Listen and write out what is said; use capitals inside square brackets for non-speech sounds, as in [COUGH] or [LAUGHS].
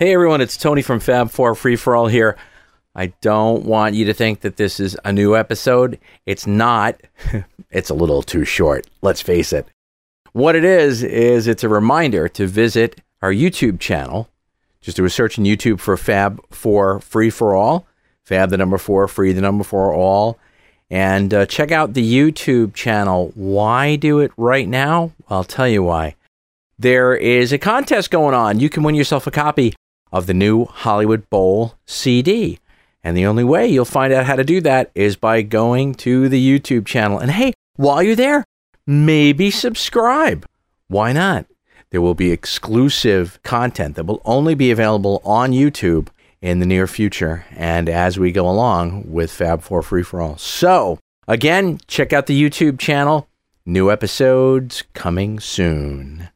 Hey everyone, it's Tony from Fab4 Free for All here. I don't want you to think that this is a new episode. It's not. [LAUGHS] it's a little too short, let's face it. What it is, is it's a reminder to visit our YouTube channel. Just do a search in YouTube for Fab4 Free for All. Fab the number four, free the number four, all. And uh, check out the YouTube channel. Why do it right now? I'll tell you why. There is a contest going on. You can win yourself a copy of the new Hollywood Bowl CD. And the only way you'll find out how to do that is by going to the YouTube channel. And hey, while you're there, maybe subscribe. Why not? There will be exclusive content that will only be available on YouTube in the near future and as we go along with Fab4 Free for All. So, again, check out the YouTube channel. New episodes coming soon.